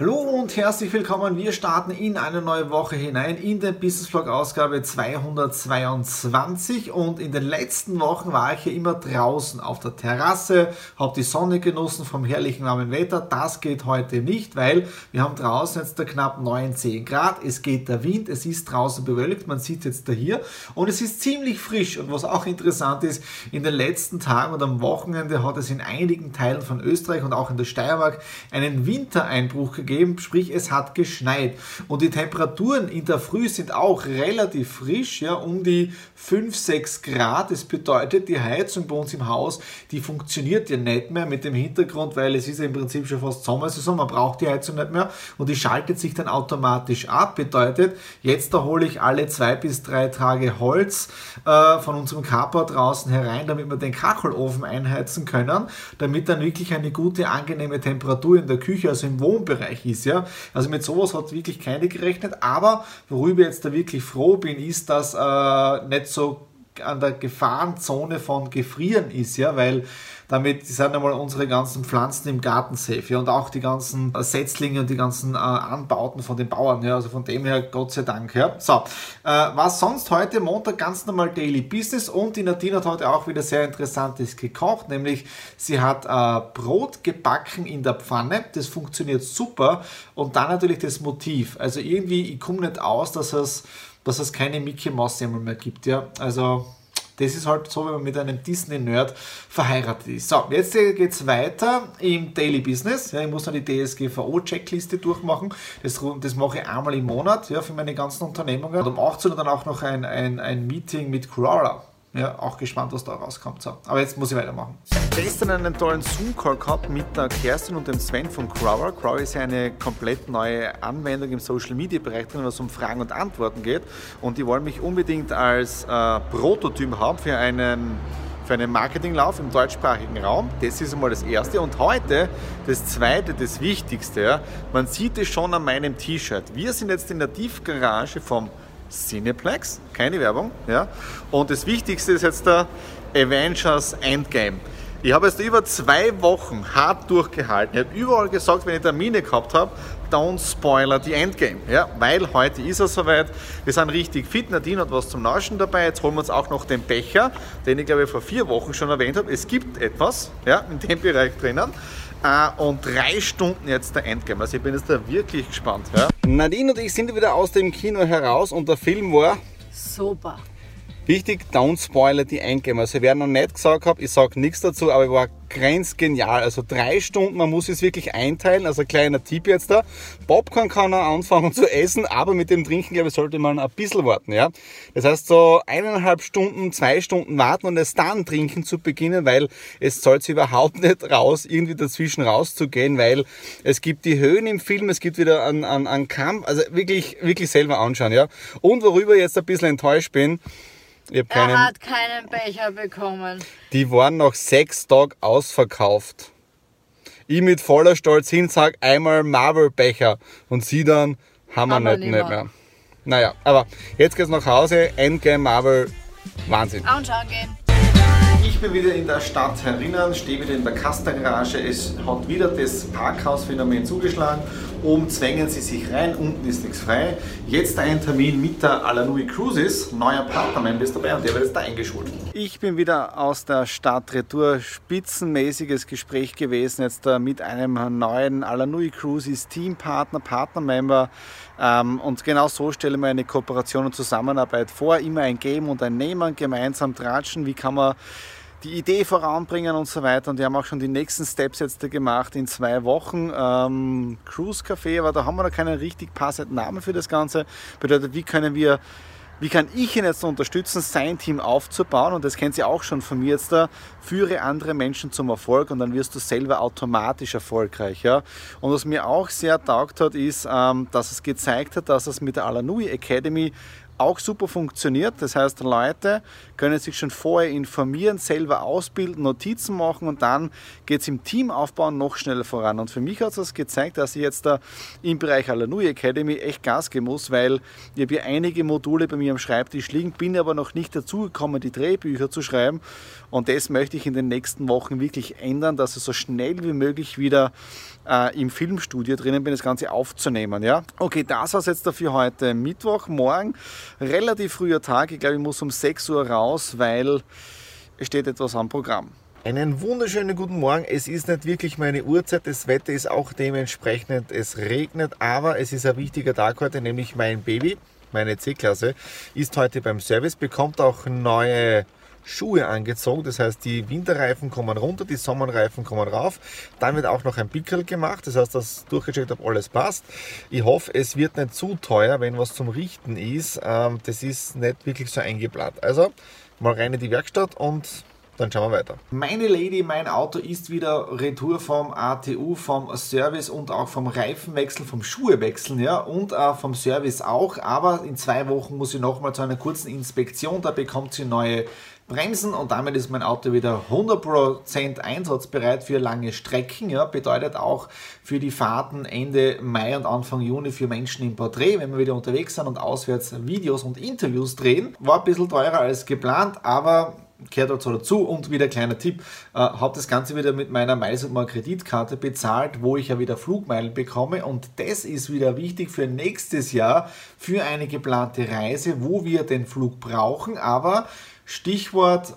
Hallo und herzlich willkommen. Wir starten in eine neue Woche hinein in den Business Vlog Ausgabe 222 und in den letzten Wochen war ich ja immer draußen auf der Terrasse, habe die Sonne genossen vom herrlichen warmen Wetter. Das geht heute nicht, weil wir haben draußen jetzt da knapp 9, 10 Grad. Es geht der Wind, es ist draußen bewölkt, man sieht jetzt da hier und es ist ziemlich frisch und was auch interessant ist, in den letzten Tagen und am Wochenende hat es in einigen Teilen von Österreich und auch in der Steiermark einen Wintereinbruch gegeben gegeben, sprich es hat geschneit. Und die Temperaturen in der Früh sind auch relativ frisch, ja, um die 5, 6 Grad. Das bedeutet, die Heizung bei uns im Haus, die funktioniert ja nicht mehr mit dem Hintergrund, weil es ist ja im Prinzip schon fast Sommersaison, man braucht die Heizung nicht mehr und die schaltet sich dann automatisch ab. Bedeutet, jetzt da hole ich alle zwei bis drei Tage Holz äh, von unserem Carport draußen herein, damit wir den Kachelofen einheizen können, damit dann wirklich eine gute, angenehme Temperatur in der Küche, also im Wohnbereich ist. Ja? Also mit sowas hat wirklich keine gerechnet. Aber worüber ich jetzt da wirklich froh bin, ist, dass äh, nicht so an der Gefahrenzone von Gefrieren ist, ja, weil damit sind einmal unsere ganzen Pflanzen im Garten safe. Ja, und auch die ganzen Setzlinge und die ganzen äh, Anbauten von den Bauern. Ja, also von dem her, Gott sei Dank. Ja. So, äh, was sonst heute Montag ganz normal Daily Business und die Nadine hat heute auch wieder sehr Interessantes gekocht, nämlich sie hat äh, Brot gebacken in der Pfanne. Das funktioniert super. Und dann natürlich das Motiv. Also irgendwie, ich komme nicht aus, dass es, dass es keine Mickey Mouse mehr gibt. Ja, also das ist halt so, wenn man mit einem Disney-Nerd verheiratet ist. So, jetzt geht es weiter im Daily Business. Ja, ich muss noch die DSGVO-Checkliste durchmachen. Das, das mache ich einmal im Monat ja, für meine ganzen Unternehmungen. Und um 18 Uhr dann auch noch ein, ein, ein Meeting mit Crawler. Ja, auch gespannt, was da rauskommt. So, aber jetzt muss ich weitermachen. Gestern einen tollen Zoom-Call gehabt mit der Kerstin und dem Sven von Crower. Crower ist ja eine komplett neue Anwendung im Social-Media-Bereich, wenn es um Fragen und Antworten geht. Und die wollen mich unbedingt als äh, Prototyp haben für einen für einen Marketinglauf im deutschsprachigen Raum. Das ist einmal das Erste. Und heute das Zweite, das Wichtigste. Man sieht es schon an meinem T-Shirt. Wir sind jetzt in der Tiefgarage vom Cineplex, keine Werbung. Ja. Und das Wichtigste ist jetzt der Avengers Endgame. Ich habe jetzt über zwei Wochen hart durchgehalten. Ich habe überall gesagt, wenn ich Termine gehabt habe, don't spoiler die Endgame. Ja, weil heute ist es soweit. Wir sind richtig fit. Nadine hat was zum Nauschen dabei. Jetzt holen wir uns auch noch den Becher, den ich glaube ich vor vier Wochen schon erwähnt habe. Es gibt etwas ja, in dem Bereich drinnen. Uh, und drei Stunden jetzt der Endgame. Also ich bin jetzt da wirklich gespannt. Ja. Nadine und ich sind wieder aus dem Kino heraus und der Film war super. Wichtig, don't spoiler die Endgame. Also wer noch nicht gesagt hat, ich sage nichts dazu, aber ich war grenzgenial. Also drei Stunden, man muss es wirklich einteilen. Also kleiner Tipp jetzt da. Popcorn kann er anfangen zu essen, aber mit dem Trinken, glaube ich, sollte man ein bisschen warten. Ja? Das heißt so eineinhalb Stunden, zwei Stunden warten und es dann trinken zu beginnen, weil es zahlt sich überhaupt nicht raus, irgendwie dazwischen rauszugehen, weil es gibt die Höhen im Film, es gibt wieder einen, einen, einen Kampf, also wirklich, wirklich selber anschauen. Ja? Und worüber ich jetzt ein bisschen enttäuscht bin, er keinen, hat keinen Becher bekommen. Die waren nach sechs Tagen ausverkauft. Ich mit voller Stolz hin sag einmal Marvel-Becher und sie dann haben wir nicht, nicht mehr. Naja, aber jetzt geht's nach Hause. Endgame Marvel, Wahnsinn. Anschauen gehen. Ich bin wieder in der Stadt herinnen, stehe wieder in der Kastergarage. Es hat wieder das Parkhausphänomen zugeschlagen Oben zwängen sie sich rein, unten ist nichts frei. Jetzt ein Termin mit der Alanui Cruises, neuer Partnermember ist dabei und der wird jetzt da eingeschult. Ich bin wieder aus der Stadt Retour. Spitzenmäßiges Gespräch gewesen jetzt mit einem neuen Alanui Cruises Teampartner, Partnermember. Ähm, und genau so stellen wir eine Kooperation und Zusammenarbeit vor. Immer ein Geben und ein Nehmen, gemeinsam tratschen. Wie kann man die Idee voranbringen und so weiter. Und wir haben auch schon die nächsten Steps jetzt gemacht in zwei Wochen. Ähm, Cruise Café, aber da haben wir noch keinen richtig passenden Namen für das Ganze. Bedeutet, wie können wir wie kann ich ihn jetzt unterstützen, sein Team aufzubauen? Und das kennt Sie auch schon von mir jetzt da. Führe andere Menschen zum Erfolg und dann wirst du selber automatisch erfolgreich. Ja? Und was mir auch sehr taugt hat, ist, ähm, dass es gezeigt hat, dass es mit der Alanui Academy auch super funktioniert. Das heißt, Leute können sich schon vorher informieren, selber ausbilden, Notizen machen und dann geht es im Teamaufbau noch schneller voran. Und für mich hat es gezeigt, dass ich jetzt da im Bereich Alanui Academy echt Gas geben muss, weil ich habe hier einige Module bei mir am Schreibtisch liegen, bin aber noch nicht dazu gekommen, die Drehbücher zu schreiben. Und das möchte ich in den nächsten Wochen wirklich ändern, dass es so schnell wie möglich wieder äh, im Filmstudio drinnen bin, das Ganze aufzunehmen. Ja? Okay, das war es jetzt dafür heute Mittwoch, morgen. Relativ früher Tag. Ich glaube, ich muss um 6 Uhr raus, weil es steht etwas am Programm. Einen wunderschönen guten Morgen. Es ist nicht wirklich meine Uhrzeit. Das Wetter ist auch dementsprechend. Es regnet, aber es ist ein wichtiger Tag heute, nämlich mein Baby, meine C-Klasse, ist heute beim Service, bekommt auch neue Schuhe angezogen. Das heißt, die Winterreifen kommen runter, die Sommerreifen kommen rauf. Dann wird auch noch ein Pickel gemacht. Das heißt, dass durchgecheckt, ob alles passt. Ich hoffe, es wird nicht zu teuer, wenn was zum Richten ist. Ähm, das ist nicht wirklich so eingeplant. Also mal rein in die Werkstatt und dann schauen wir weiter. Meine Lady, mein Auto ist wieder Retour vom ATU, vom Service und auch vom Reifenwechsel, vom Schuhewechseln, ja, und äh, vom Service auch. Aber in zwei Wochen muss ich nochmal zu einer kurzen Inspektion. Da bekommt sie neue Bremsen und damit ist mein Auto wieder 100% einsatzbereit für lange Strecken. Ja, bedeutet auch für die Fahrten Ende Mai und Anfang Juni für Menschen im Porträt, wenn wir wieder unterwegs sind und auswärts Videos und Interviews drehen. War ein bisschen teurer als geplant, aber kehrt also dazu. Und wieder kleiner Tipp, äh, habe das Ganze wieder mit meiner Miles Kreditkarte bezahlt, wo ich ja wieder Flugmeilen bekomme. Und das ist wieder wichtig für nächstes Jahr für eine geplante Reise, wo wir den Flug brauchen, aber Stichwort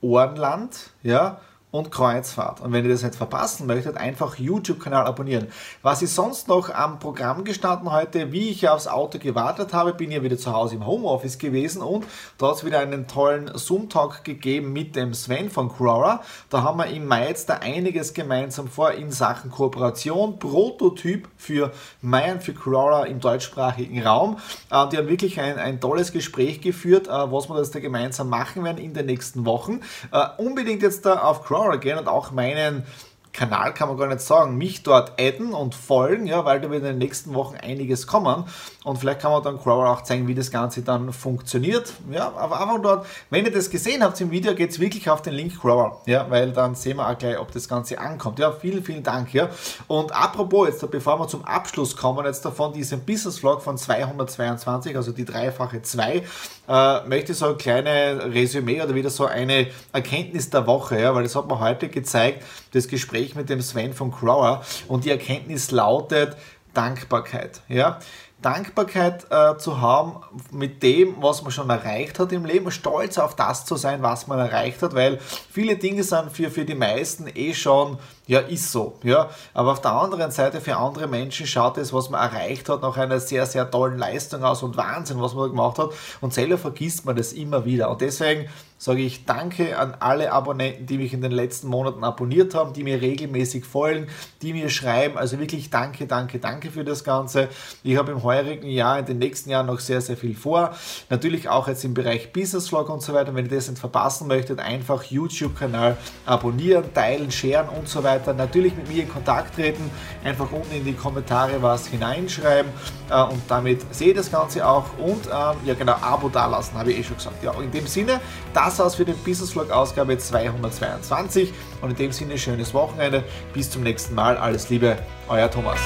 Ohrenland, ja, und Kreuzfahrt. Und wenn ihr das nicht verpassen möchtet, einfach YouTube-Kanal abonnieren. Was ist sonst noch am Programm gestanden heute? Wie ich aufs Auto gewartet habe, bin ja wieder zu Hause im Homeoffice gewesen und es wieder einen tollen Zoom-Talk gegeben mit dem Sven von Crora. Da haben wir im Mai jetzt da einiges gemeinsam vor in Sachen Kooperation, Prototyp für Mai für Crora im deutschsprachigen Raum. Äh, die haben wirklich ein, ein tolles Gespräch geführt, äh, was wir das da gemeinsam machen werden in den nächsten Wochen. Äh, unbedingt jetzt da auf Crora Explorer gehen und auch meinen Kanal kann man gar nicht sagen, mich dort adden und folgen, ja, weil da wird in den nächsten Wochen einiges kommen. Und vielleicht kann man dann Crawler auch zeigen, wie das Ganze dann funktioniert, ja, aber einfach dort, wenn ihr das gesehen habt im Video, geht es wirklich auf den Link Crawler, ja, weil dann sehen wir auch gleich, ob das Ganze ankommt, ja, vielen, vielen Dank, ja, und apropos jetzt, bevor wir zum Abschluss kommen, jetzt davon diesem Business Vlog von 222, also die dreifache 2, äh, möchte ich so ein kleines Resümee oder wieder so eine Erkenntnis der Woche, ja, weil das hat man heute gezeigt, das Gespräch mit dem Sven von Crower und die Erkenntnis lautet Dankbarkeit. Ja? Dankbarkeit äh, zu haben mit dem, was man schon erreicht hat im Leben, stolz auf das zu sein, was man erreicht hat, weil viele Dinge sind für, für die meisten eh schon, ja, ist so, ja. Aber auf der anderen Seite für andere Menschen schaut es, was man erreicht hat, nach einer sehr, sehr tollen Leistung aus und Wahnsinn, was man da gemacht hat und selber vergisst man das immer wieder und deswegen sage ich Danke an alle Abonnenten, die mich in den letzten Monaten abonniert haben, die mir regelmäßig folgen, die mir schreiben. Also wirklich danke, danke, danke für das Ganze. Ich habe im heurigen Jahr, in den nächsten Jahren noch sehr, sehr viel vor. Natürlich auch jetzt im Bereich Business Vlog und so weiter. Wenn ihr das nicht verpassen möchtet, einfach YouTube-Kanal abonnieren, teilen, sharen und so weiter. Natürlich mit mir in Kontakt treten, einfach unten in die Kommentare was hineinschreiben äh, und damit sehe ich das Ganze auch und ähm, ja genau, Abo dalassen, habe ich eh schon gesagt. Ja, in dem Sinne, das aus für den Business Vlog Ausgabe 222 und in dem Sinne schönes Wochenende. Bis zum nächsten Mal. Alles Liebe, euer Thomas.